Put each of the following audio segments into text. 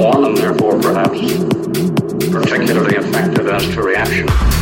in and therefore perhaps particularly effective as to reaction.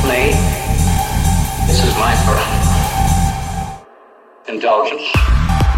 Particularly effective as to reaction.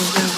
Google.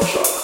Chili